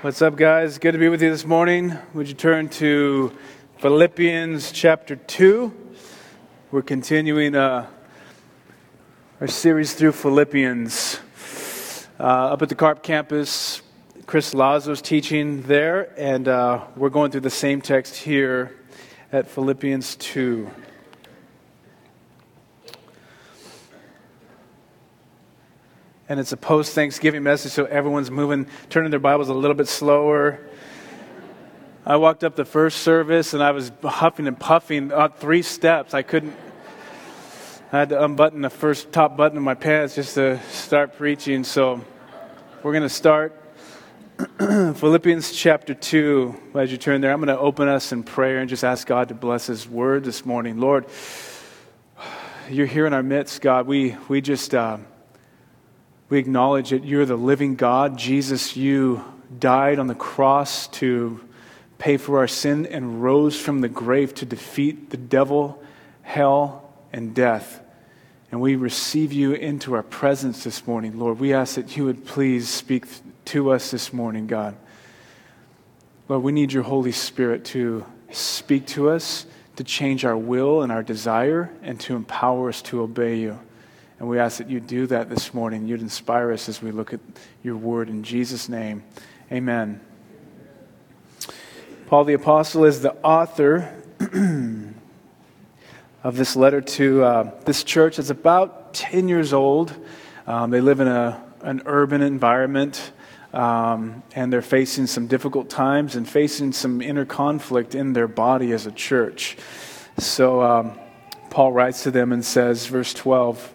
What's up, guys? Good to be with you this morning. Would you turn to Philippians chapter 2? We're continuing uh, our series through Philippians. Uh, up at the CARP campus, Chris Lazo's teaching there, and uh, we're going through the same text here at Philippians 2. And it's a post Thanksgiving message, so everyone's moving, turning their Bibles a little bit slower. I walked up the first service and I was huffing and puffing on three steps. I couldn't, I had to unbutton the first top button of my pants just to start preaching. So we're going to start Philippians chapter 2. As you turn there, I'm going to open us in prayer and just ask God to bless His word this morning. Lord, you're here in our midst, God. We, we just. Uh, we acknowledge that you're the living God. Jesus, you died on the cross to pay for our sin and rose from the grave to defeat the devil, hell, and death. And we receive you into our presence this morning, Lord. We ask that you would please speak to us this morning, God. Lord, we need your Holy Spirit to speak to us, to change our will and our desire, and to empower us to obey you. And we ask that you do that this morning. You'd inspire us as we look at your word in Jesus' name. Amen. Paul the Apostle is the author of this letter to uh, this church. It's about 10 years old. Um, they live in a, an urban environment. Um, and they're facing some difficult times and facing some inner conflict in their body as a church. So um, Paul writes to them and says, verse 12,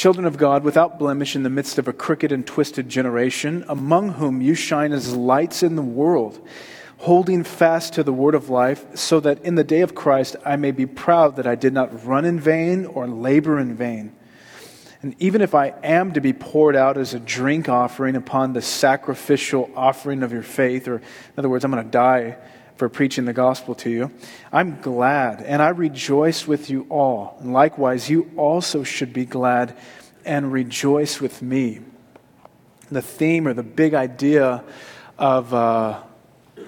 children of God without blemish in the midst of a crooked and twisted generation, among whom you shine as lights in the world, holding fast to the word of life, so that in the day of Christ I may be proud that I did not run in vain or labor in vain. And even if I am to be poured out as a drink offering upon the sacrificial offering of your faith, or in other words, I'm going to die for preaching the gospel to you. I'm glad and I rejoice with you all. And likewise, you also should be glad and rejoice with me. The theme or the big idea of uh,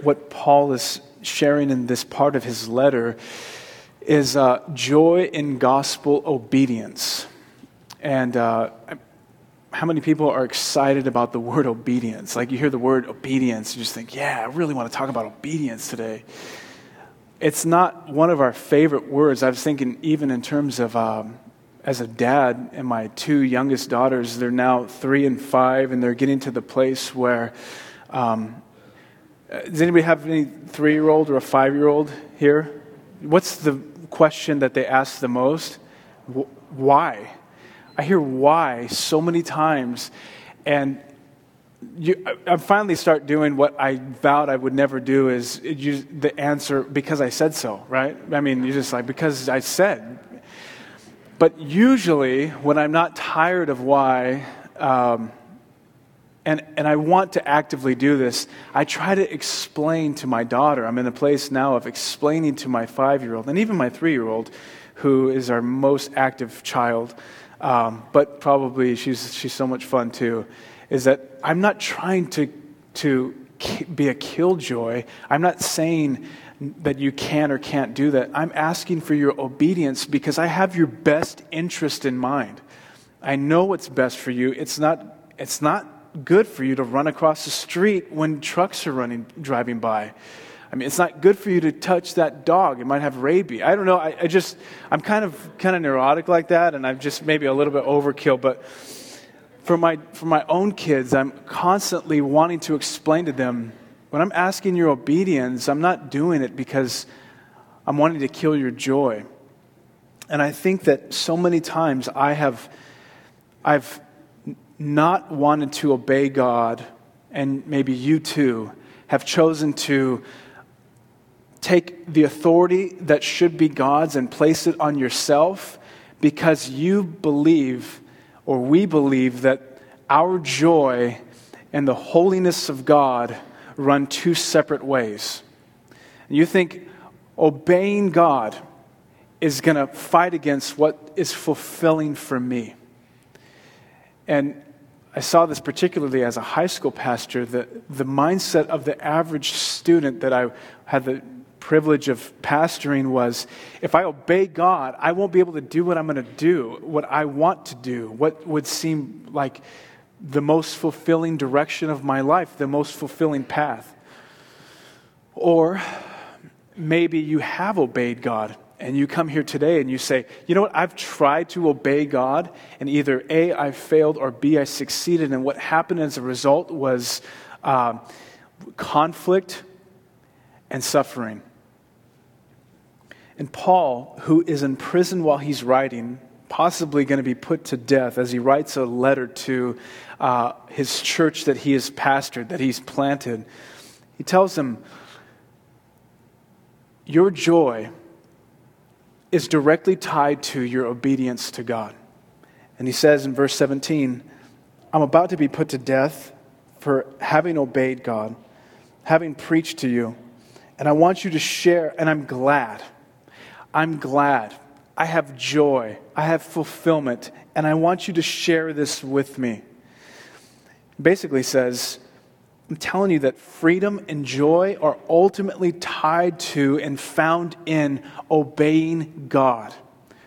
what Paul is sharing in this part of his letter is uh, joy in gospel obedience. And uh, how many people are excited about the word obedience? Like you hear the word obedience, you just think, yeah, I really want to talk about obedience today. It's not one of our favorite words. I was thinking, even in terms of um, as a dad, and my two youngest daughters, they're now three and five, and they're getting to the place where. Um, does anybody have any three year old or a five year old here? What's the question that they ask the most? Why? I hear why so many times, and you, I finally start doing what I vowed I would never do is use the answer because I said so, right? I mean, you're just like, because I said. But usually, when I'm not tired of why, um, and, and I want to actively do this, I try to explain to my daughter. I'm in the place now of explaining to my five year old and even my three year old, who is our most active child um, but probably she's, she's so much fun too, is that I'm not trying to, to be a killjoy. I'm not saying that you can or can't do that. I'm asking for your obedience because I have your best interest in mind. I know what's best for you. It's not, it's not good for you to run across the street when trucks are running, driving by. I mean, it's not good for you to touch that dog. It might have rabies. I don't know. I, I just, I'm kind of, kind of neurotic like that, and I'm just maybe a little bit overkill. But for my, for my own kids, I'm constantly wanting to explain to them when I'm asking your obedience, I'm not doing it because I'm wanting to kill your joy. And I think that so many times I have, I've not wanted to obey God, and maybe you too have chosen to take the authority that should be God's and place it on yourself because you believe, or we believe, that our joy and the holiness of God run two separate ways. And You think obeying God is going to fight against what is fulfilling for me. And I saw this particularly as a high school pastor, the, the mindset of the average student that I had the privilege of pastoring was if I obey God, I won't be able to do what I'm going to do, what I want to do, what would seem like the most fulfilling direction of my life, the most fulfilling path. Or maybe you have obeyed God and you come here today and you say, you know what, I've tried to obey God, and either A, I failed, or B, I succeeded, and what happened as a result was uh, conflict and suffering. And Paul, who is in prison while he's writing, possibly going to be put to death as he writes a letter to uh, his church that he has pastored, that he's planted, he tells them, Your joy is directly tied to your obedience to God. And he says in verse 17, I'm about to be put to death for having obeyed God, having preached to you. And I want you to share, and I'm glad. I'm glad. I have joy. I have fulfillment. And I want you to share this with me. Basically says, I'm telling you that freedom and joy are ultimately tied to and found in obeying God,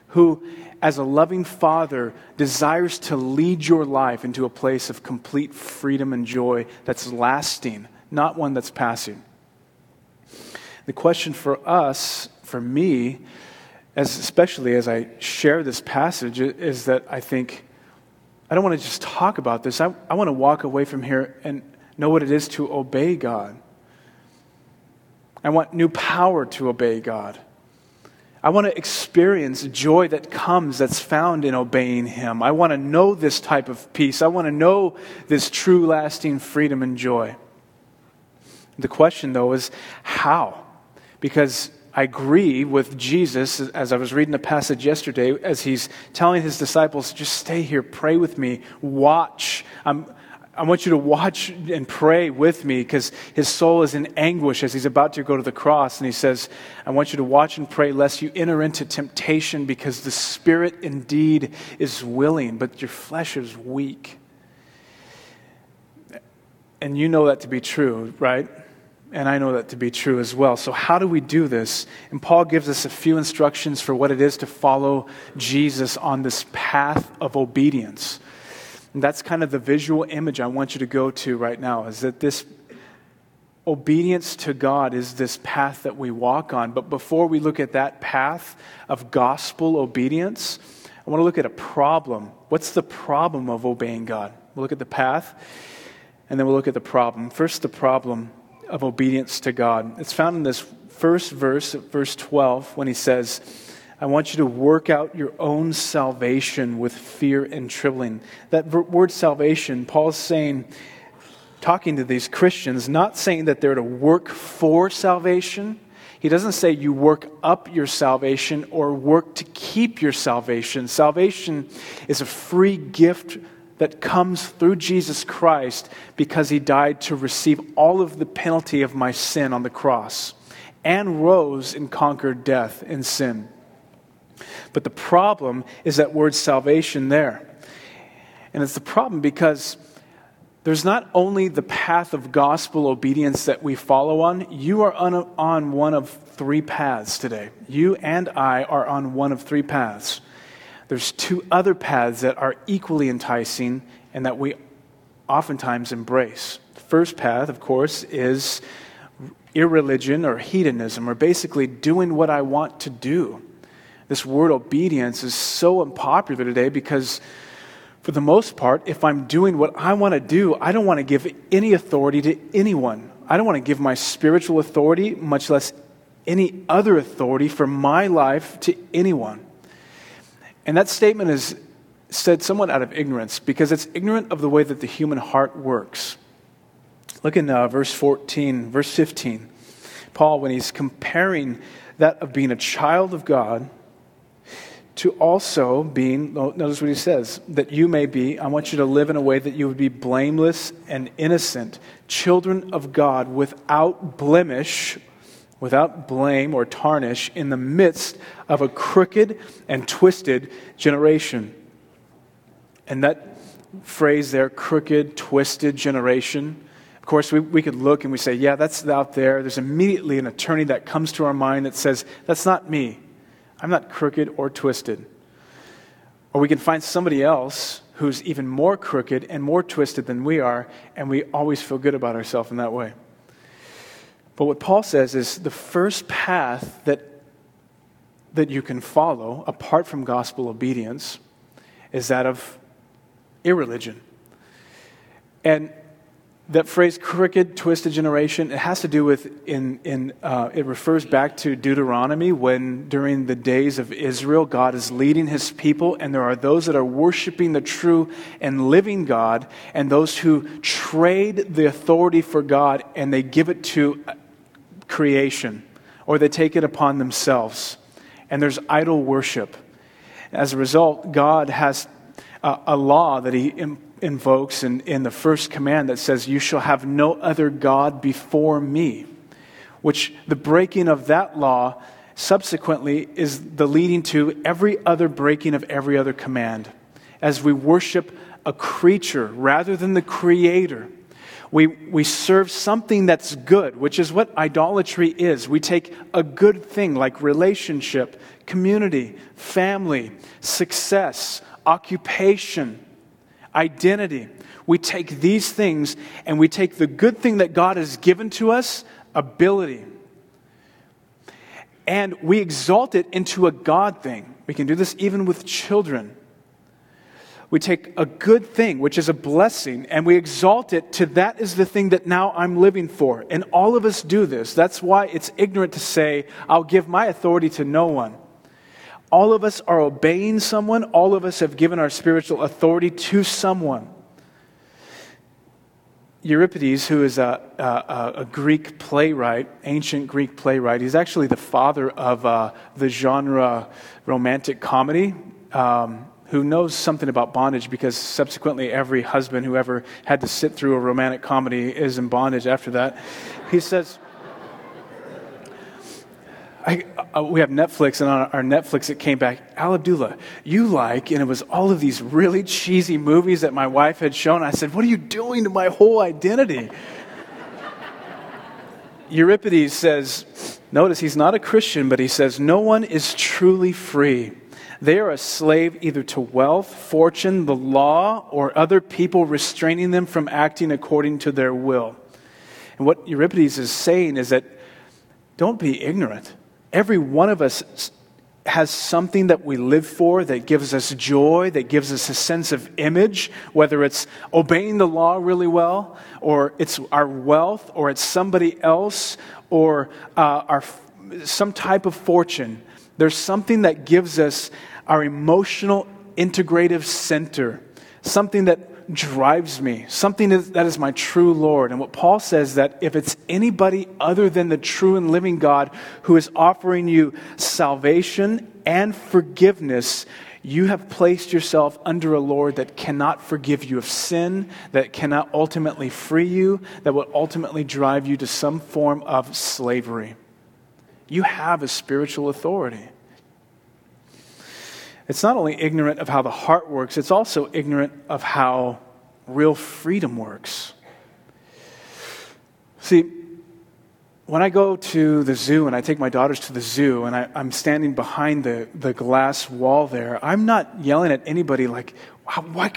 who, as a loving father, desires to lead your life into a place of complete freedom and joy that's lasting, not one that's passing. The question for us, for me, as especially as I share this passage, is that I think I don't want to just talk about this. I, I want to walk away from here and know what it is to obey God. I want new power to obey God. I want to experience joy that comes that's found in obeying Him. I want to know this type of peace. I want to know this true, lasting freedom and joy. The question, though, is how? Because I agree with Jesus as I was reading the passage yesterday, as he's telling his disciples, just stay here, pray with me, watch. I'm, I want you to watch and pray with me because his soul is in anguish as he's about to go to the cross. And he says, I want you to watch and pray lest you enter into temptation because the spirit indeed is willing, but your flesh is weak. And you know that to be true, right? And I know that to be true as well. So, how do we do this? And Paul gives us a few instructions for what it is to follow Jesus on this path of obedience. And that's kind of the visual image I want you to go to right now is that this obedience to God is this path that we walk on. But before we look at that path of gospel obedience, I want to look at a problem. What's the problem of obeying God? We'll look at the path, and then we'll look at the problem. First, the problem of obedience to God. It's found in this first verse, verse 12, when he says, I want you to work out your own salvation with fear and trembling. That word salvation, Paul's saying, talking to these Christians, not saying that they're to work for salvation. He doesn't say you work up your salvation or work to keep your salvation. Salvation is a free gift that comes through Jesus Christ because he died to receive all of the penalty of my sin on the cross and rose and conquered death and sin. But the problem is that word salvation there. And it's the problem because there's not only the path of gospel obedience that we follow on, you are on, on one of three paths today. You and I are on one of three paths. There's two other paths that are equally enticing and that we oftentimes embrace. The first path, of course, is irreligion or hedonism, or basically doing what I want to do this word obedience is so unpopular today because, for the most part, if I'm doing what I want to do, I don't want to give any authority to anyone. I don't want to give my spiritual authority, much less any other authority for my life to anyone. And that statement is said somewhat out of ignorance because it's ignorant of the way that the human heart works. Look in uh, verse 14, verse 15. Paul when he's comparing that of being a child of God to also being, notice what he says, that you may be, I want you to live in a way that you would be blameless and innocent, children of God without blemish, without blame or tarnish, in the midst of a crooked and twisted generation. And that phrase there, crooked, twisted generation, of course, we, we could look and we say, yeah, that's out there. There's immediately an attorney that comes to our mind that says, that's not me. I'm not crooked or twisted. Or we can find somebody else who's even more crooked and more twisted than we are, and we always feel good about ourselves in that way. But what Paul says is the first path that, that you can follow, apart from gospel obedience, is that of irreligion. And that phrase crooked twisted generation it has to do with in, in uh, it refers back to deuteronomy when during the days of israel god is leading his people and there are those that are worshiping the true and living god and those who trade the authority for god and they give it to creation or they take it upon themselves and there's idol worship as a result god has a, a law that he invokes in, in the first command that says, You shall have no other God before me, which the breaking of that law subsequently is the leading to every other breaking of every other command. As we worship a creature rather than the creator, we, we serve something that's good, which is what idolatry is. We take a good thing like relationship, community, family, success, occupation, identity. We take these things and we take the good thing that God has given to us, ability, and we exalt it into a God thing. We can do this even with children. We take a good thing, which is a blessing, and we exalt it to that is the thing that now I'm living for. And all of us do this. That's why it's ignorant to say, I'll give my authority to no one. All of us are obeying someone, all of us have given our spiritual authority to someone. Euripides, who is a, a, a, Greek playwright, ancient Greek playwright, he's actually the father of uh, the genre romantic comedy. Um, who knows something about bondage because subsequently every husband who ever had to sit through a romantic comedy is in bondage after that. He says, I, uh, we have Netflix, and on our Netflix, it came back, Al Abdullah, you like, and it was all of these really cheesy movies that my wife had shown. I said, What are you doing to my whole identity? Euripides says, notice he's not a Christian, but he says, No one is truly free. They are a slave either to wealth, fortune, the law, or other people restraining them from acting according to their will. And what Euripides is saying is that don't be ignorant every one of us has something that we live for that gives us joy, that gives us a sense of image, whether it's obeying the law really well, or it's our wealth, or it's somebody else, or uh, our, some type of fortune. There's something that gives us our emotional integrative center, something that drives me, something that is my true Lord. And what Paul says that if it's anybody other than the true and living God who is offering you salvation and forgiveness, you have placed yourself under a Lord that cannot forgive you of sin, that cannot ultimately free you, that will ultimately drive you to some form of slavery. You have a spiritual authority. It's not only ignorant of how the heart works, it's also ignorant of how real freedom works. See, when I go to the zoo and I take my daughters to the zoo and I, am standing behind the, the glass wall there, I'm not yelling at anybody like, why,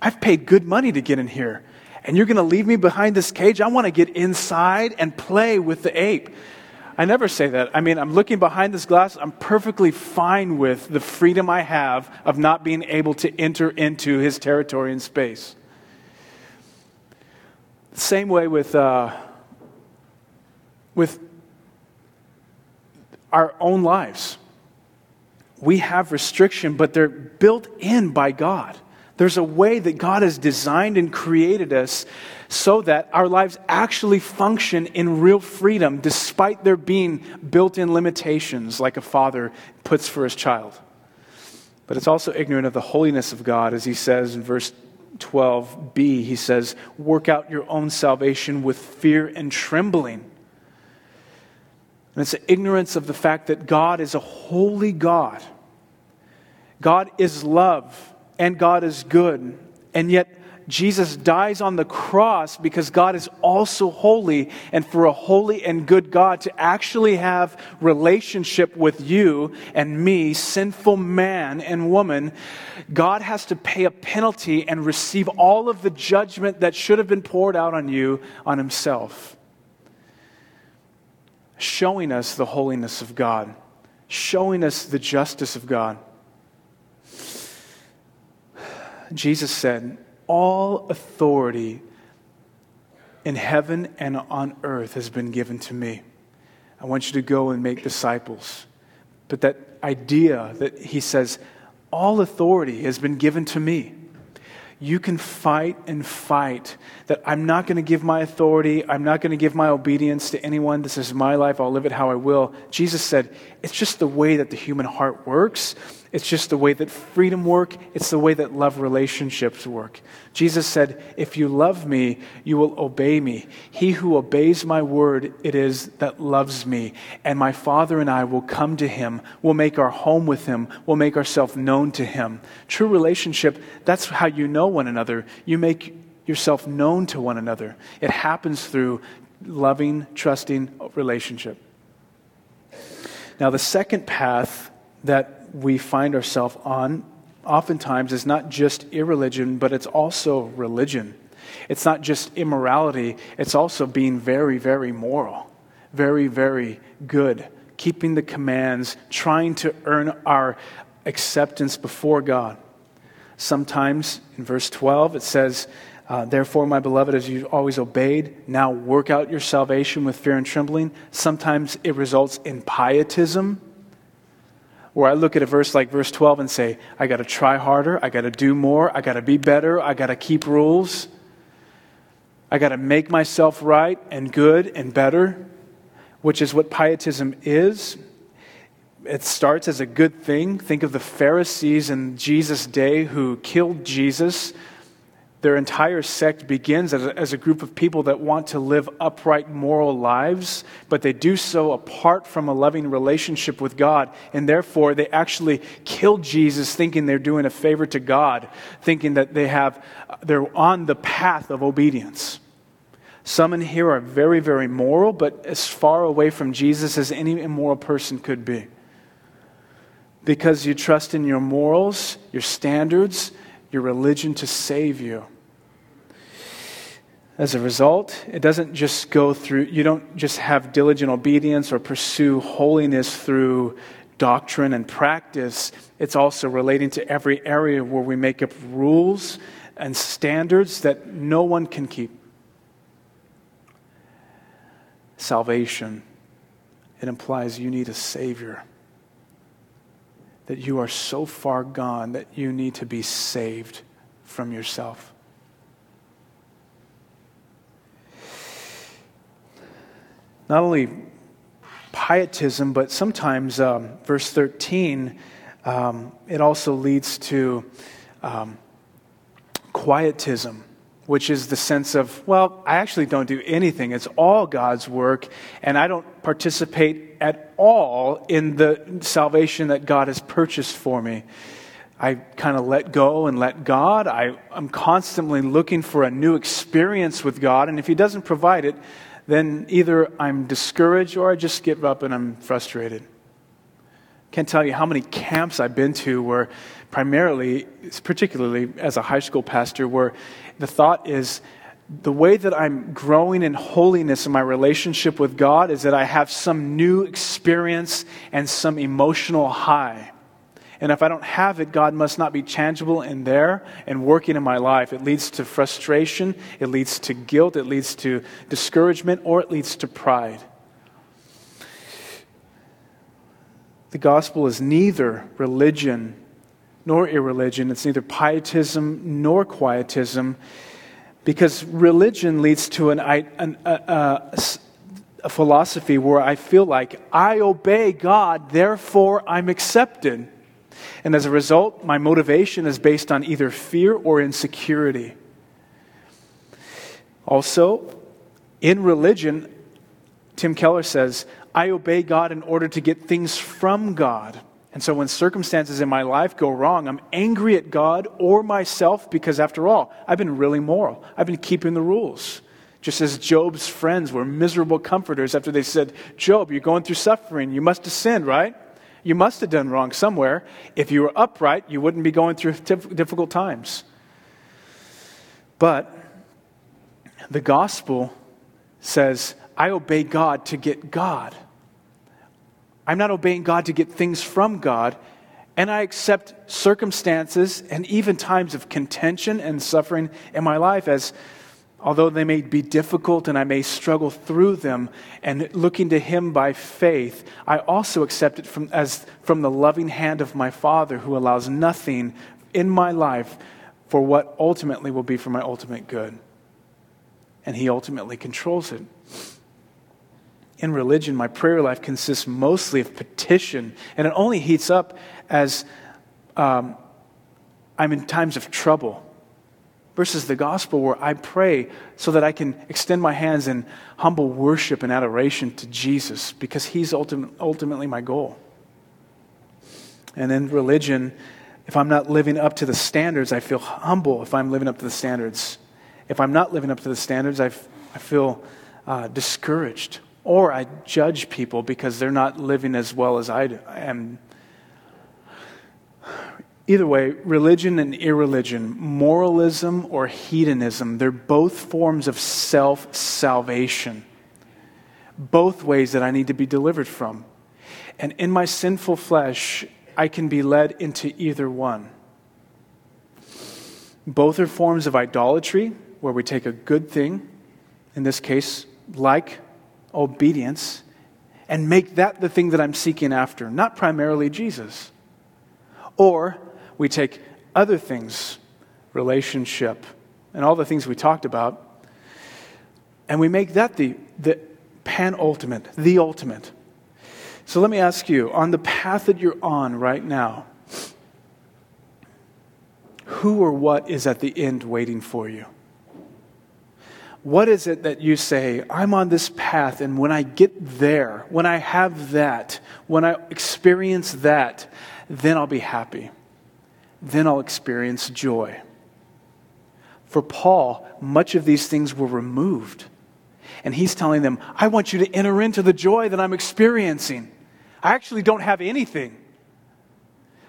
I've paid good money to get in here. And you're going to leave me behind this cage? I want to get inside and play with the ape. I never say that. I mean, I'm looking behind this glass. I'm perfectly fine with the freedom I have of not being able to enter into his territory and space. Same way with, uh, with our own lives. We have restriction, but they're built in by God. There's a way that God has designed and created us so that our lives actually function in real freedom despite there being built in limitations like a father puts for his child. But it's also ignorant of the holiness of God, as he says in verse 12b. He says, Work out your own salvation with fear and trembling. And it's ignorance of the fact that God is a holy God. God is love and God is good. And yet, Jesus dies on the cross because God is also holy and for a holy and good God to actually have relationship with you and me sinful man and woman. God has to pay a penalty and receive all of the judgment that should have been poured out on you on himself. Showing us the holiness of God. Showing us the justice of God Jesus said all authority in heaven and on earth has been given to me. I want you to go and make disciples. But that idea that he says, all authority has been given to me. You can fight and fight that I'm not going to give my authority, I'm not going to give my obedience to anyone. This is my life, I'll live it how I will. Jesus said, it's just the way that the human heart works. It's just the way that freedom work. It's the way that love relationships work. Jesus said, If you love me, you will obey me. He who obeys my word, it is that loves me. And my Father and I will come to him. We'll make our home with him. We'll make ourselves known to him. True relationship, that's how you know one another. You make yourself known to one another. It happens through loving, trusting relationship. Now, the second path that we find ourselves on oftentimes is not just irreligion, but it's also religion. It's not just immorality, it's also being very, very moral, very, very good, keeping the commands, trying to earn our acceptance before God. Sometimes in verse 12 it says, uh, Therefore, my beloved, as you've always obeyed, now work out your salvation with fear and trembling. Sometimes it results in pietism where I look at a verse like verse 12 and say, I got to try harder, I got to do more, I got to be better, I got to keep rules, I got to make myself right and good and better, which is what pietism is. It starts as a good thing. Think of the Pharisees in Jesus' day who killed Jesus their entire sect begins as a, as a, group of people that want to live upright moral lives, but they do so apart from a loving relationship with God. And therefore, they actually kill Jesus thinking they're doing a favor to God, thinking that they have, they're on the path of obedience. Some in here are very, very moral, but as far away from Jesus as any immoral person could be. Because you trust in your morals, your standards, your religion to save you. As a result, it doesn't just go through, you don't just have diligent obedience or pursue holiness through doctrine and practice. It's also relating to every area where we make up rules and standards that no one can keep. Salvation, it implies you need a Savior that you are so far gone that you need to be saved from yourself. Not only pietism, but sometimes, um, verse 13, um, it also leads to um, quietism which is the sense of, well, I actually don't do anything. It's all God's work, and I don't participate at all in the salvation that God has purchased for me. I kind of let go and let God. I, I'm constantly looking for a new experience with God, and if He doesn't provide it, then either I'm discouraged or I just give up and I'm frustrated. Can't tell you how many camps I've been to where, primarily, particularly as a high school pastor, where the thought is the way that I'm growing in holiness in my relationship with God is that I have some new experience and some emotional high. And if I don't have it, God must not be tangible in there and working in my life. It leads to frustration, it leads to guilt, it leads to discouragement, or it leads to pride. The gospel is neither religion nor irreligion. It's neither pietism nor quietism, because religion leads to an, an, a, a, a philosophy where I feel like I obey God, therefore I'm accepted. And as a result, my motivation is based on either fear or insecurity. Also, in religion, Tim Keller says, I obey God in order to get things from God. And so when circumstances in my life go wrong, I'm angry at God or myself because, after all, I've been really moral. I've been keeping the rules. Just as Job's friends were miserable comforters after they said, Job, you're going through suffering. You must have sinned, right? You must have done wrong somewhere. If you were upright, you wouldn't be going through difficult times. But the gospel says, I obey God to get God. I'm not obeying God to get things from God. And I accept circumstances and even times of contention and suffering in my life as, although they may be difficult and I may struggle through them, and looking to Him by faith, I also accept it from, as from the loving hand of my Father who allows nothing in my life for what ultimately will be for my ultimate good. And He ultimately controls it in religion, my prayer life consists mostly of petition, and it only heats up as um, I'm in times of trouble. Versus the gospel, where I pray so that I can extend my hands in humble worship and adoration to Jesus because He's ultimate, ultimately my goal. And in religion, if I'm not living up to the standards, I feel humble if I'm living up to the standards. If I'm not living up to the standards, I, I feel uh, discouraged or I judge people because they're not living as well as I am. Either way, religion and irreligion, moralism or hedonism, they're both forms of self salvation. Both ways that I need to be delivered from. And in my sinful flesh, I can be led into either one. Both are forms of idolatry, where we take a good thing, in this case, like obedience and make that the thing that I'm seeking after, not primarily Jesus. Or we take other things, relationship, and all the things we talked about, and we make that the, the ultimate, the ultimate. So let me ask you on the path that you're on right now, who or what is at the end waiting for you? What is it that you say, I'm on this path, and when I get there, when I have that, when I experience that, then I'll be happy. Then I'll experience joy. For Paul, much of these things were removed. And he's telling them, I want you to enter into the joy that I'm experiencing. I actually don't have anything.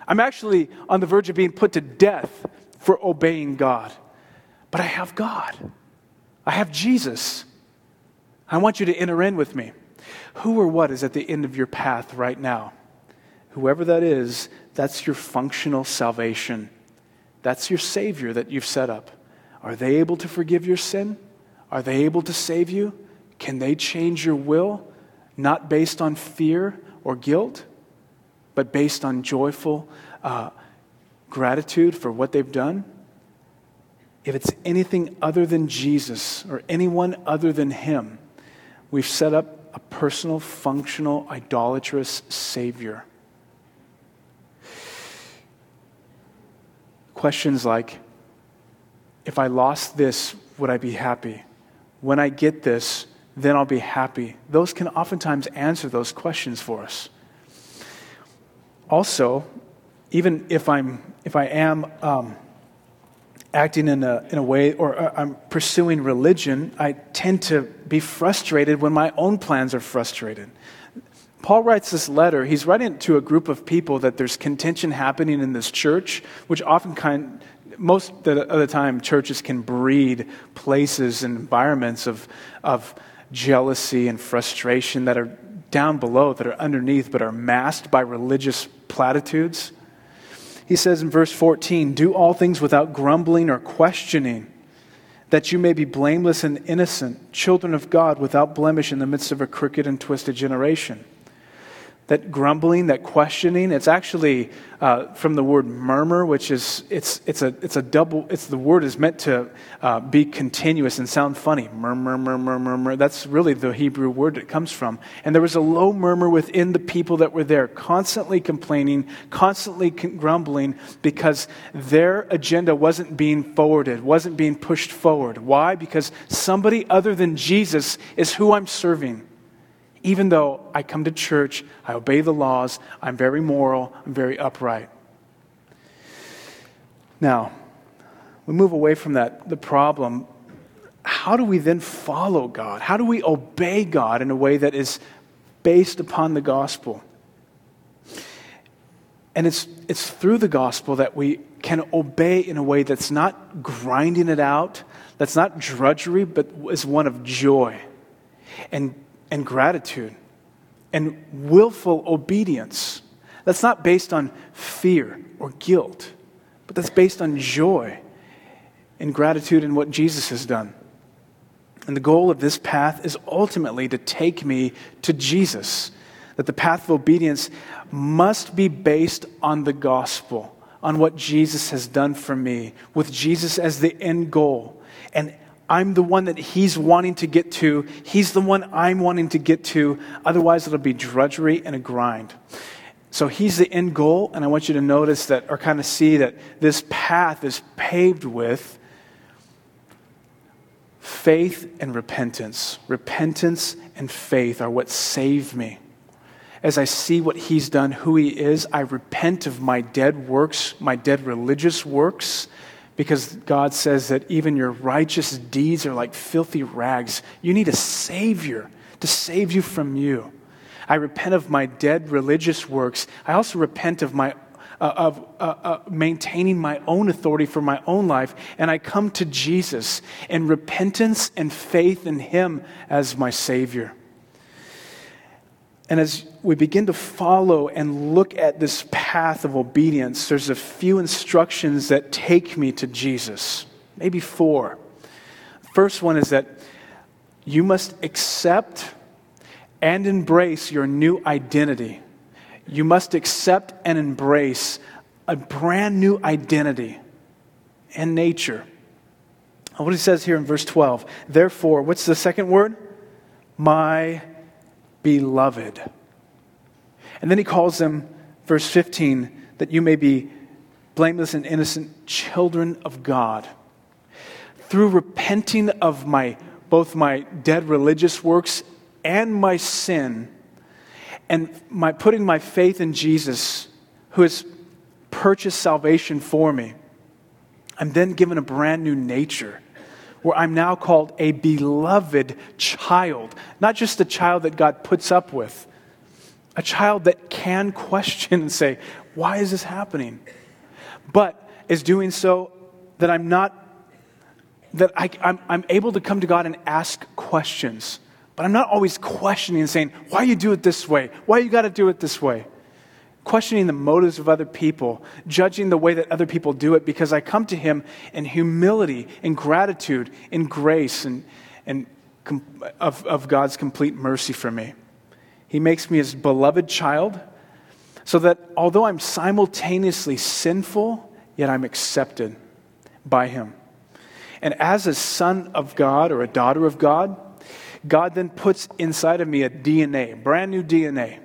I'm actually on the verge of being put to death for obeying God. But I have God. I have Jesus. I want you to enter in with me. Who or what is at the end of your path right now? Whoever that is, that's your functional salvation. That's your Savior that you've set up. Are they able to forgive your sin? Are they able to save you? Can they change your will? Not based on fear or guilt, but based on joyful uh, gratitude for what they've done? If it's anything other than Jesus or anyone other than Him, we've set up a personal, functional, idolatrous Savior. Questions like if I lost this, would I be happy? When I get this, then I'll be happy. Those can oftentimes answer those questions for us. Also, even if I'm if I am um, acting in a, in a way or uh, I'm pursuing religion, I tend to be frustrated when my own plans are frustrated. Paul writes this letter. He's writing to a group of people that there's contention happening in this church, which often kind, most of the time, churches can breed places and environments of, of jealousy and frustration that are down below, that are underneath, but are masked by religious platitudes. He says in verse 14, Do all things without grumbling or questioning, that you may be blameless and innocent, children of God without blemish in the midst of a crooked and twisted generation. That grumbling, that questioning, it's actually uh, from the word murmur, which is it's it's a it's a double. It's the word is meant to uh, be continuous and sound funny. Murmur, murmur, murmur. That's really the Hebrew word it comes from. And there was a low murmur within the people that were there, constantly complaining, constantly grumbling, because their agenda wasn't being forwarded, wasn't being pushed forward. Why? Because somebody other than Jesus is who I'm serving even though I come to church, I obey the laws, I'm very moral, I'm very upright. Now, we move away from that, the problem. How do we then follow God? How do we obey God in a way that is based upon the gospel? And it's, it's through the gospel that we can obey in a way that's not grinding it out, that's not drudgery, but is one of joy. And and gratitude and willful obedience. That's not based on fear or guilt, but that's based on joy and gratitude in what Jesus has done. And the goal of this path is ultimately to take me to Jesus. That the path of obedience must be based on the gospel, on what Jesus has done for me, with Jesus as the end goal. And I'm the one that he's wanting to get to. He's the one I'm wanting to get to. Otherwise, it'll be drudgery and a grind. So he's the end goal, and I want you to notice that, or kind of see that this path is paved with faith and repentance. Repentance and faith are what save me. As I see what he's done, who he is, I repent of my dead works, my dead religious works, because God says that even your righteous deeds are like filthy rags. You need a Savior to save you from you. I repent of my dead religious works. I also repent of my uh, of uh, uh, maintaining my own authority for my own life, and I come to Jesus in repentance and faith in Him as my Savior. And as we begin to follow and look at this path of obedience, there's a few instructions that take me to Jesus, maybe four. First one is that you must accept and embrace your new identity. You must accept and embrace a brand new identity and nature. What he says here in verse 12, therefore, what's the second word? My beloved. And then he calls them, verse 15, that you may be blameless and innocent children of God. Through repenting of my both my dead religious works and my sin, and my putting my faith in Jesus, who has purchased salvation for me, I'm then given a brand new nature where I'm now called a beloved child, not just a child that God puts up with, a child that can question and say, Why is this happening? But is doing so that I'm not, that I, I'm, I'm able to come to God and ask questions. But I'm not always questioning and saying, Why you do it this way? Why you got to do it this way? Questioning the motives of other people, judging the way that other people do it, because I come to Him in humility, in gratitude, in grace, and, and com- of, of God's complete mercy for me. He makes me His beloved child, so that although I'm simultaneously sinful, yet I'm accepted by Him. And as a son of God or a daughter of God, God then puts inside of me a DNA, brand new DNA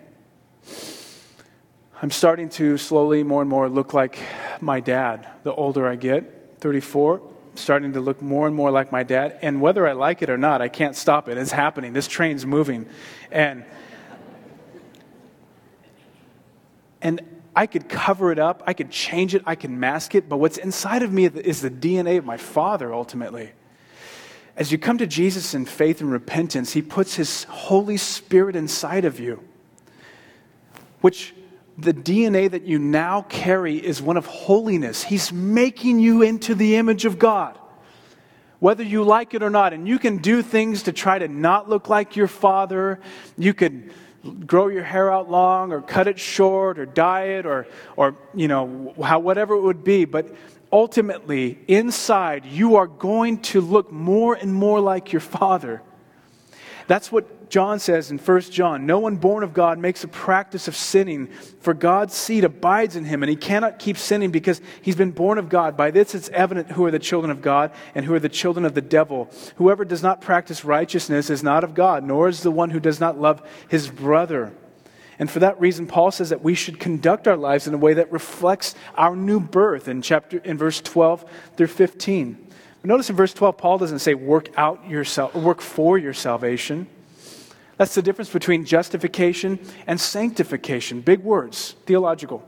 I'm starting to slowly, more and more, look like my dad the older I get. 34, starting to look more and more like my dad. And whether I like it or not, I can't stop it. It's happening. This train's moving. And, and I could cover it up, I could change it, I can mask it, but what's inside of me is the DNA of my father ultimately. As you come to Jesus in faith and repentance, he puts his Holy Spirit inside of you, which the DNA that you now carry is one of holiness. He's making you into the image of God, whether you like it or not. And you can do things to try to not look like your father. You could grow your hair out long or cut it short or dye it or, or you know, how, whatever it would be. But ultimately, inside, you are going to look more and more like your father. That's what John says in 1 John No one born of God makes a practice of sinning, for God's seed abides in him, and he cannot keep sinning because he's been born of God. By this it's evident who are the children of God and who are the children of the devil. Whoever does not practice righteousness is not of God, nor is the one who does not love his brother. And for that reason, Paul says that we should conduct our lives in a way that reflects our new birth in chapter in verse 12 through 15. But notice in verse 12, Paul doesn't say work out yourself, work for your salvation. That's the difference between justification and sanctification. Big words, theological.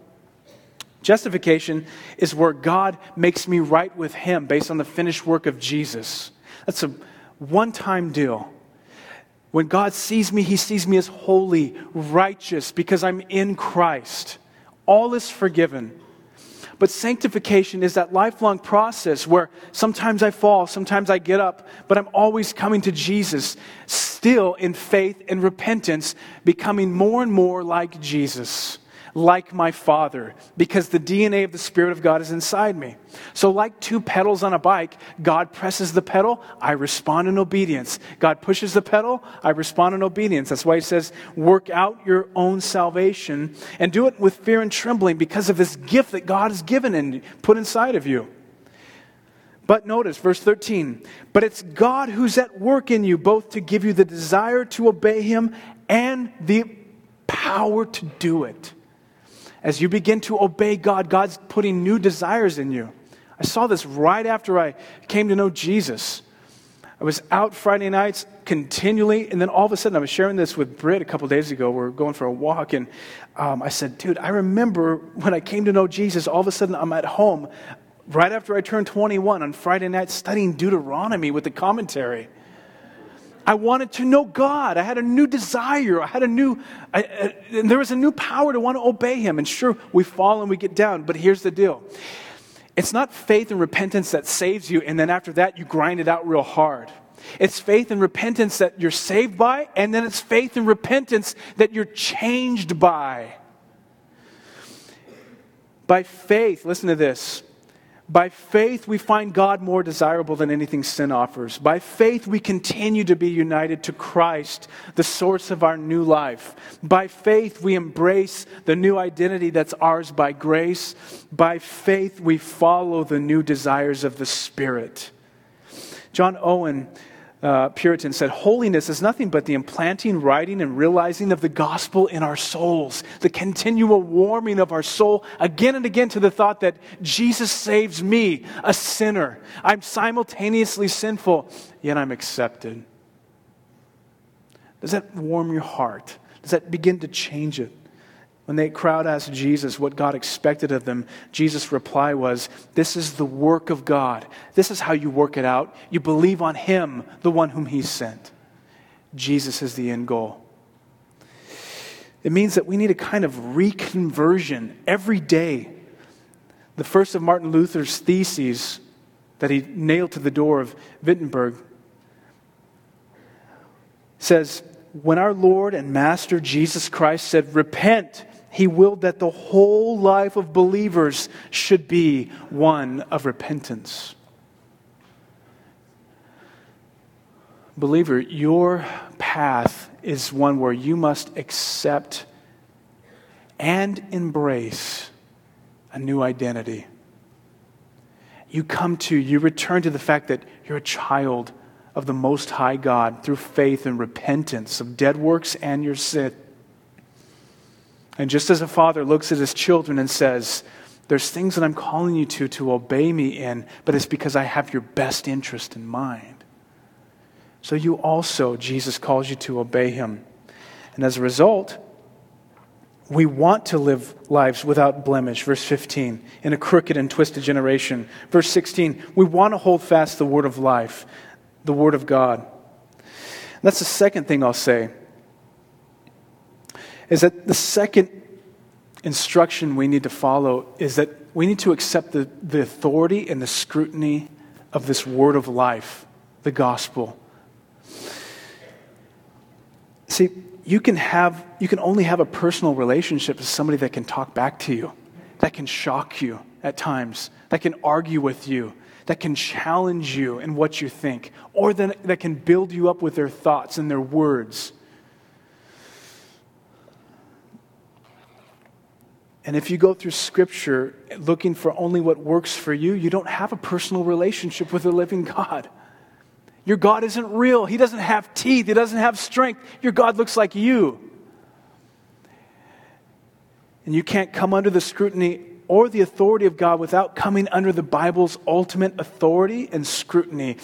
Justification is where God makes me right with Him based on the finished work of Jesus. That's a one time deal. When God sees me, He sees me as holy, righteous, because I'm in Christ. All is forgiven. But sanctification is that lifelong process where sometimes I fall, sometimes I get up, but I'm always coming to Jesus, still in faith and repentance, becoming more and more like Jesus like my Father because the DNA of the Spirit of God is inside me. So, like two pedals on a bike, God presses the pedal, I respond in obedience. God pushes the pedal, I respond in obedience. That's why He says, work out your own salvation and do it with fear and trembling because of this gift that God has given and put inside of you. But notice, verse 13, but it's God who's at work in you, both to give you the desire to obey Him and the power to do it. As you begin to obey God, God's putting new desires in you. I saw this right after I came to know Jesus. I was out Friday nights continually, and then all of a sudden, I was sharing this with Britt a couple days ago. We are going for a walk, and um, I said, Dude, I remember when I came to know Jesus, all of a sudden, I'm at home right after I turned 21 on Friday night studying Deuteronomy with the commentary. I wanted to know God. I had a new desire. I had a new, I, I, there was a new power to want to obey Him. And sure, we fall and we get down, but here's the deal it's not faith and repentance that saves you, and then after that, you grind it out real hard. It's faith and repentance that you're saved by, and then it's faith and repentance that you're changed by. By faith, listen to this. By faith, we find God more desirable than anything sin offers. By faith, we continue to be united to Christ, the source of our new life. By faith, we embrace the new identity that's ours by grace. By faith, we follow the new desires of the Spirit. John Owen uh, Puritan said, Holiness is nothing but the implanting, writing, and realizing of the gospel in our souls, the continual warming of our soul again and again to the thought that Jesus saves me, a sinner. I'm simultaneously sinful, yet I'm accepted. Does that warm your heart? Does that begin to change it? When the crowd asked Jesus what God expected of them, Jesus' reply was, This is the work of God. This is how you work it out. You believe on Him, the one whom He sent. Jesus is the end goal. It means that we need a kind of reconversion every day. The first of Martin Luther's theses that he nailed to the door of Wittenberg says, When our Lord and Master Jesus Christ said, Repent, he willed that the whole life of believers should be one of repentance. Believer, your path is one where you must accept and embrace a new identity. You come to, you return to the fact that you're a child of the Most High God through faith and repentance of dead works and your sin and just as a father looks at his children and says, There's things that I'm calling you to to obey me in, but it's because I have your best interest in mind. So you also, Jesus calls you to obey him. And as a result, we want to live lives without blemish. Verse 15, in a crooked and twisted generation. Verse 16, we want to hold fast the word of life, the word of God. That's the second thing I'll say is that the second instruction we need to follow is that we need to accept the, the authority and the scrutiny of this word of life, the gospel. See, you can have you can only have a personal relationship with somebody that can talk back to you, that can shock you at times, that can argue with you, that can challenge you in what you think, or that, that can build you up with their thoughts and their words. And if you go through Scripture looking for only what works for you, you don't have a personal relationship with the living God. Your God isn't real. He doesn't have teeth, He doesn't have strength. Your God looks like you. And you can't come under the scrutiny or the authority of God without coming under the Bible's ultimate authority and scrutiny.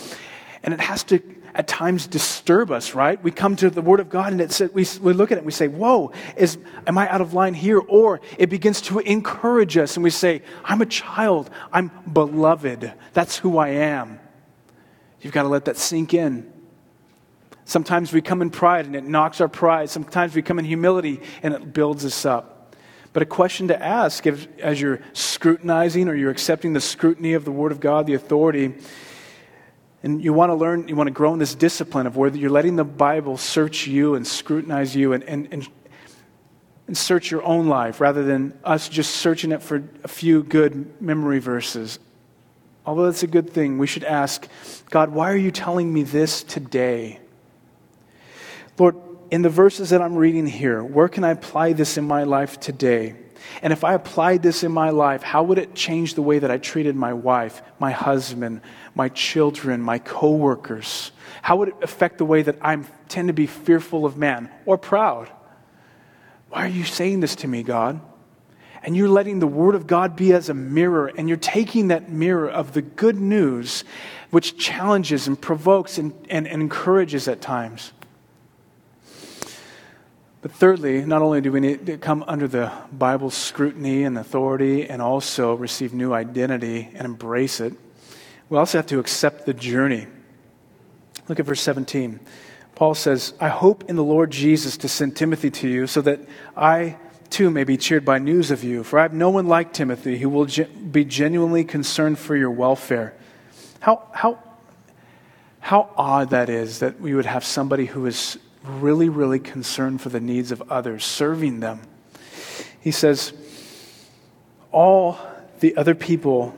And it has to at times disturb us, right? We come to the Word of God and it says, we, we look at it and we say, Whoa, is, am I out of line here? Or it begins to encourage us and we say, I'm a child, I'm beloved, that's who I am. You've got to let that sink in. Sometimes we come in pride and it knocks our pride. Sometimes we come in humility and it builds us up. But a question to ask if, as you're scrutinizing or you're accepting the scrutiny of the Word of God, the authority, and you want to learn, you want to grow in this discipline of where you're letting the Bible search you and scrutinize you and, and, and, and search your own life rather than us just searching it for a few good memory verses. Although that's a good thing, we should ask God, why are you telling me this today? Lord, in the verses that I'm reading here, where can I apply this in my life today? And if I applied this in my life, how would it change the way that I treated my wife, my husband, my children, my coworkers? How would it affect the way that I tend to be fearful of man or proud? Why are you saying this to me, God? And you're letting the Word of God be as a mirror, and you're taking that mirror of the good news, which challenges and provokes and, and, and encourages at times. But thirdly, not only do we need to come under the Bible's scrutiny and authority and also receive new identity and embrace it, we also have to accept the journey. Look at verse 17. Paul says, I hope in the Lord Jesus to send Timothy to you so that I too may be cheered by news of you. For I have no one like Timothy who will ge- be genuinely concerned for your welfare. How, how, how odd that is that we would have somebody who is really, really concerned for the needs of others, serving them. He says, All the other people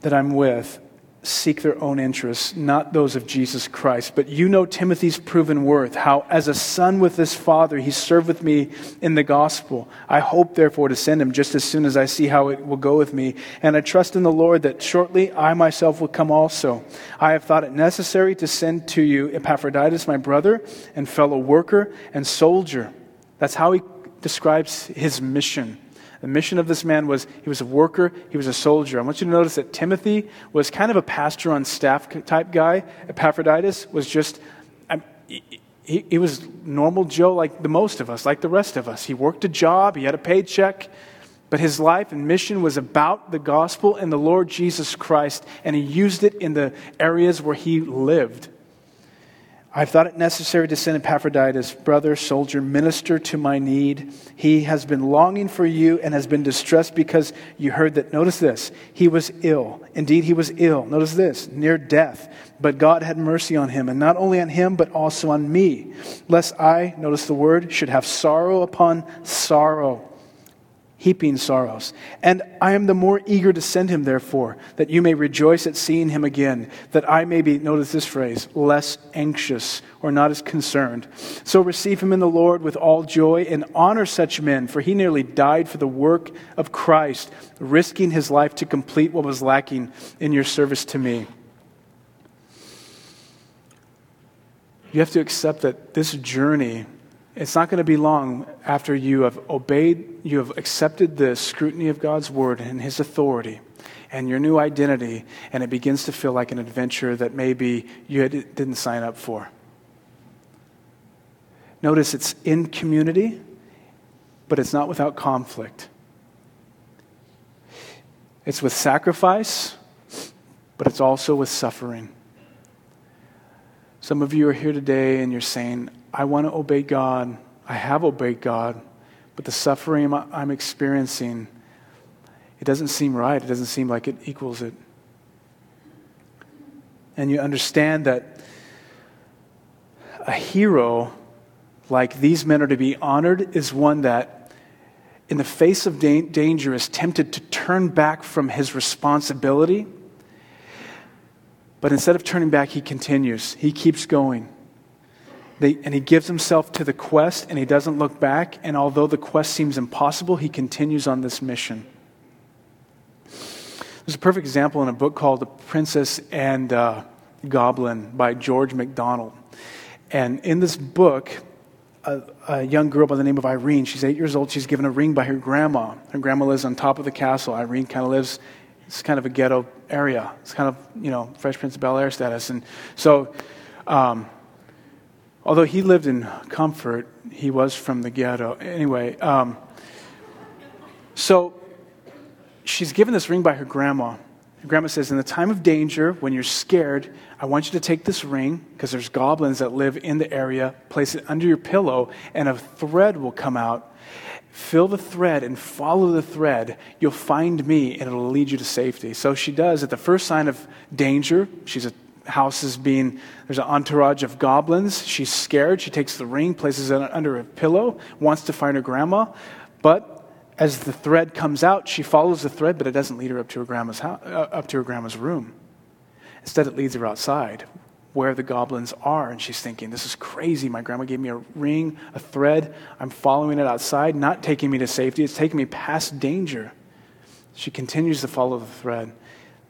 that I'm with seek their own interests, not those of Jesus Christ. But you know Timothy's proven worth, how as a son with his father, he served with me in the gospel. I hope, therefore, to send him just as soon as I see how it will go with me. And I trust in the Lord that shortly I myself will come also. I have thought it necessary to send to you Epaphroditus, my brother and fellow worker and soldier. That's how he describes his mission. The mission of this man was he was a worker, he was a soldier. I want you to notice that Timothy was kind of a pastor on staff type guy. Epaphroditus was just, um, he, he was normal Joe like the most of us, like the rest of us. He worked a job, he had a paycheck, but his life and mission was about the gospel and the Lord Jesus Christ, and he used it in the areas where he lived. I've thought it necessary to send Epaphroditus, brother, soldier, minister to my need. He has been longing for you and has been distressed because you heard that. Notice this. He was ill. Indeed, he was ill. Notice this. Near death. But God had mercy on him, and not only on him, but also on me, lest I, notice the word, should have sorrow upon sorrow heaping sorrows. And I am the more eager to send him, therefore, that you may rejoice at seeing him again, that I may be, notice this phrase, less anxious or not as concerned. So receive him in the Lord with all joy and honor such men, for he nearly died for the work of Christ, risking his life to complete what was lacking in your service to me. You have to accept that this journey it's not going to be long after you have obeyed, you have accepted the scrutiny of God's word and his authority and your new identity, and it begins to feel like an adventure that maybe you didn't sign up for. Notice it's in community, but it's not without conflict. It's with sacrifice, but it's also with suffering. Some of you are here today and you're saying, I want to obey God. I have obeyed God, but the suffering I'm experiencing, it doesn't seem right. It doesn't seem like it equals it. And you understand that a hero like these men are to be honored is one that, in the face of da- danger, is tempted to turn back from his responsibility. But instead of turning back, he continues, he keeps going. They, and he gives himself to the quest and he doesn't look back. And although the quest seems impossible, he continues on this mission. There's a perfect example in a book called The Princess and uh, Goblin by George MacDonald. And in this book, a, a, young girl by the name of Irene, she's eight years old, she's given a ring by her grandma. Her grandma lives on top of the castle. Irene kind of lives, it's kind of a ghetto area. It's kind of, you know, Fresh Prince of Bel Air status. And so, um, although he lived in comfort, he was from the ghetto. Anyway, um, so she's given this ring by her grandma. Her grandma says, In the time of danger, when you're scared, I want you to take this ring, because there's goblins that live in the area, place it under your pillow, and a thread will come out. Fill the thread and follow the thread. You'll find me, and it'll lead you to safety. So she does. At the first sign of danger, she's a house is being there's an entourage of goblins she's scared she takes the ring places it under a pillow wants to find her grandma but as the thread comes out, she follows the thread, but it doesn't lead her up to her grandma's house, uh, up to her grandma's room. Instead, it leads her outside, where the goblins are, and she's thinking, "This is crazy. My grandma gave me a ring, a thread. I'm following it outside, not taking me to safety. It's taking me past danger." She continues to follow the thread.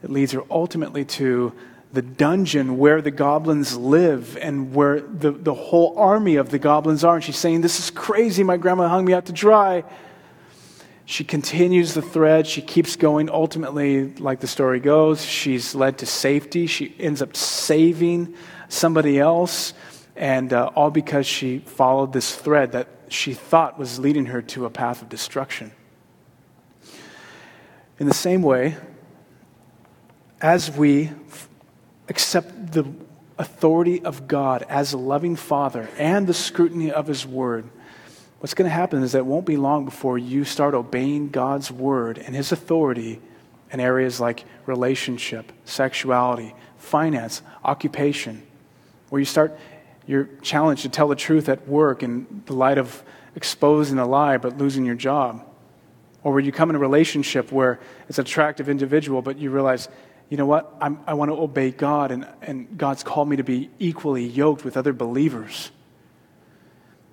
It leads her ultimately to the dungeon where the goblins live and where the, the whole army of the goblins are. And she's saying, This is crazy. My grandma hung me out to dry. She continues the thread. She keeps going. Ultimately, like the story goes, she's led to safety. She ends up saving somebody else, and uh, all because she followed this thread that she thought was leading her to a path of destruction. In the same way, as we accept the authority of God as a loving Father and the scrutiny of His Word, what's going to happen is that it won't be long before you start obeying God's word and his authority in areas like relationship, sexuality, finance, occupation, where you start, you're challenged to tell the truth at work in the light of exposing a lie but losing your job. Or where you come in a relationship where it's an attractive individual, but you realize, you know what, I'm, i want to obey God, and, and God's called me to be equally yoked with other believers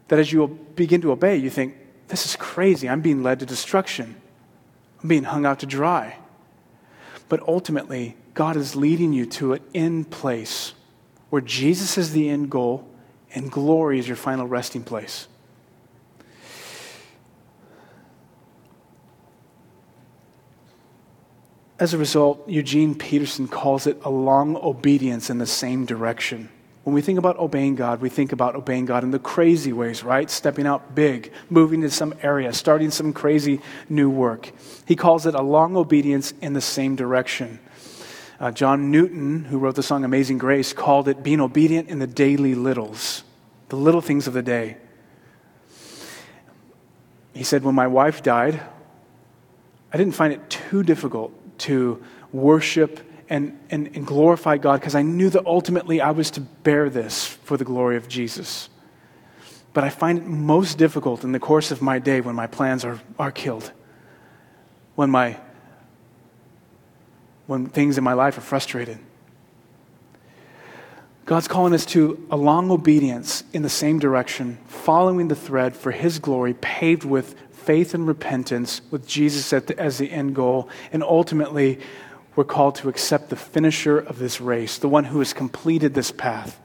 that as you begin to obey, you think, this is crazy. I'm being led to destruction. I'm being hung out to dry. But ultimately, God is leading you to an end place where Jesus is the end goal and glory is your final resting place. As a result, Eugene Peterson calls it a long obedience in the same direction. When we think about obeying God, we think about obeying God in the crazy ways, right? Stepping out big, moving to some area, starting some crazy new work. He calls it a long obedience in the same direction. Uh, John Newton, who wrote the song Amazing Grace, called it being obedient in the daily littles, the little things of the day. He said, When my wife died, I didn't find it too difficult to worship and, and, and glorify God because I knew that ultimately I was to bear this for the glory of Jesus. But I find it most difficult in the course of my day when my plans are, are killed, when, my, when things in my life are frustrated. God's calling us to a long obedience in the same direction, following the thread for His glory, paved with faith and repentance, with Jesus the, as the end goal, and ultimately we're called to accept the finisher of this race, the one who has completed this path.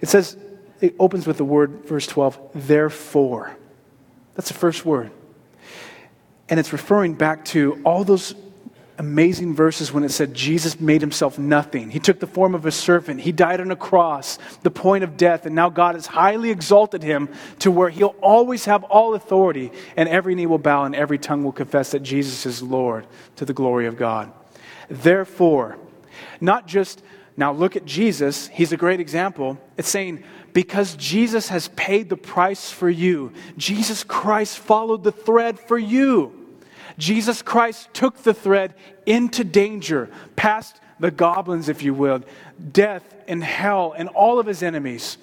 It says, it opens with the word, verse 12, therefore. That's the first word. And it's referring back to all those amazing verses when it said Jesus made himself nothing. He took the form of a servant. He died on a cross, the point of death, and now God has highly exalted him to where he'll always have all authority, and every knee will bow and every tongue will confess that Jesus is Lord to the glory of God. Therefore, not just, now look at Jesus, he's a great example. It's saying, because Jesus has paid the price for you, Jesus Christ followed the thread for you. Jesus Christ took the thread into danger, past the goblins, if you will, death and hell and all of his enemies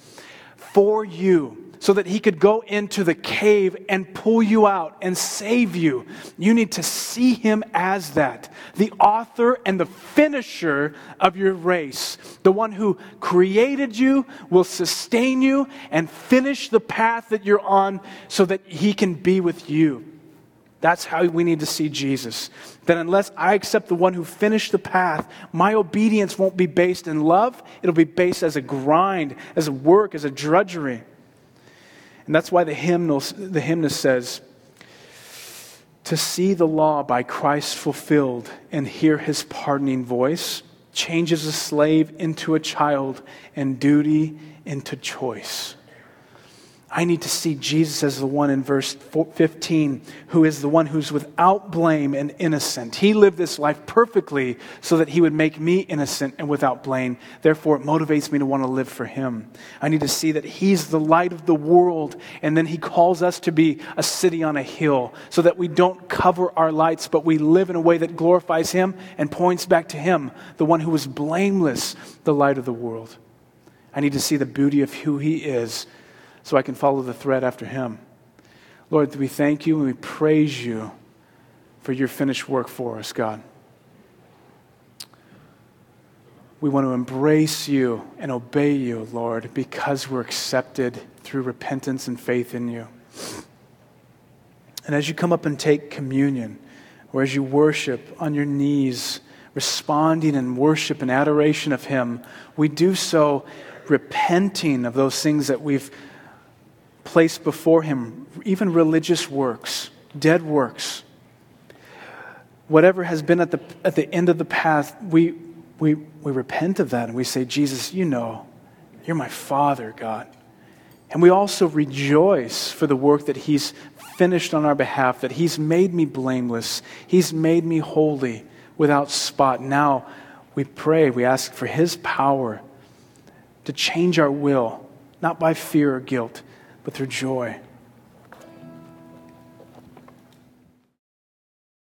for you so that he could go into the cave and pull you out and save you. You need to see him as that the author and the finisher of your race. The one who created you, will sustain you, and finish the path that you're on so that he can be with you. That's how we need to see Jesus. That unless I accept the one who finished the path, my obedience won't be based in love. It'll be based as a grind, as a work, as a drudgery. And that's why the hymnal, the hymnist says, to see the law by Christ fulfilled and hear his pardoning voice changes a slave into a child and duty into choice. I need to see Jesus as the one in verse 15 who is the one who's without blame and innocent. He lived this life perfectly so that he would make me innocent and without blame. Therefore, it motivates me to want to live for him. I need to see that he's the light of the world, and then he calls us to be a city on a hill so that we don't cover our lights, but we live in a way that glorifies him and points back to him, the one who was blameless, the light of the world. I need to see the beauty of who he is so I can follow the thread after him. Lord, we thank you and we praise you for your finished work for us, God. We want to embrace you and obey you, Lord, because we're accepted through repentance and faith in you. And as you come up and take communion, or as you worship on your knees, responding in worship and adoration of Him, we do so repenting of those things that we've placed before him, even religious works, dead works. Whatever has been at the, at the end of the path, we, we, we repent of that and we say, Jesus, you know, you're my Father, God. And we also rejoice for the work that He's finished on our behalf, that He's made me blameless, He's made me holy, without spot. Now we pray, we ask for His power to change our will, not by fear or guilt, but through joy.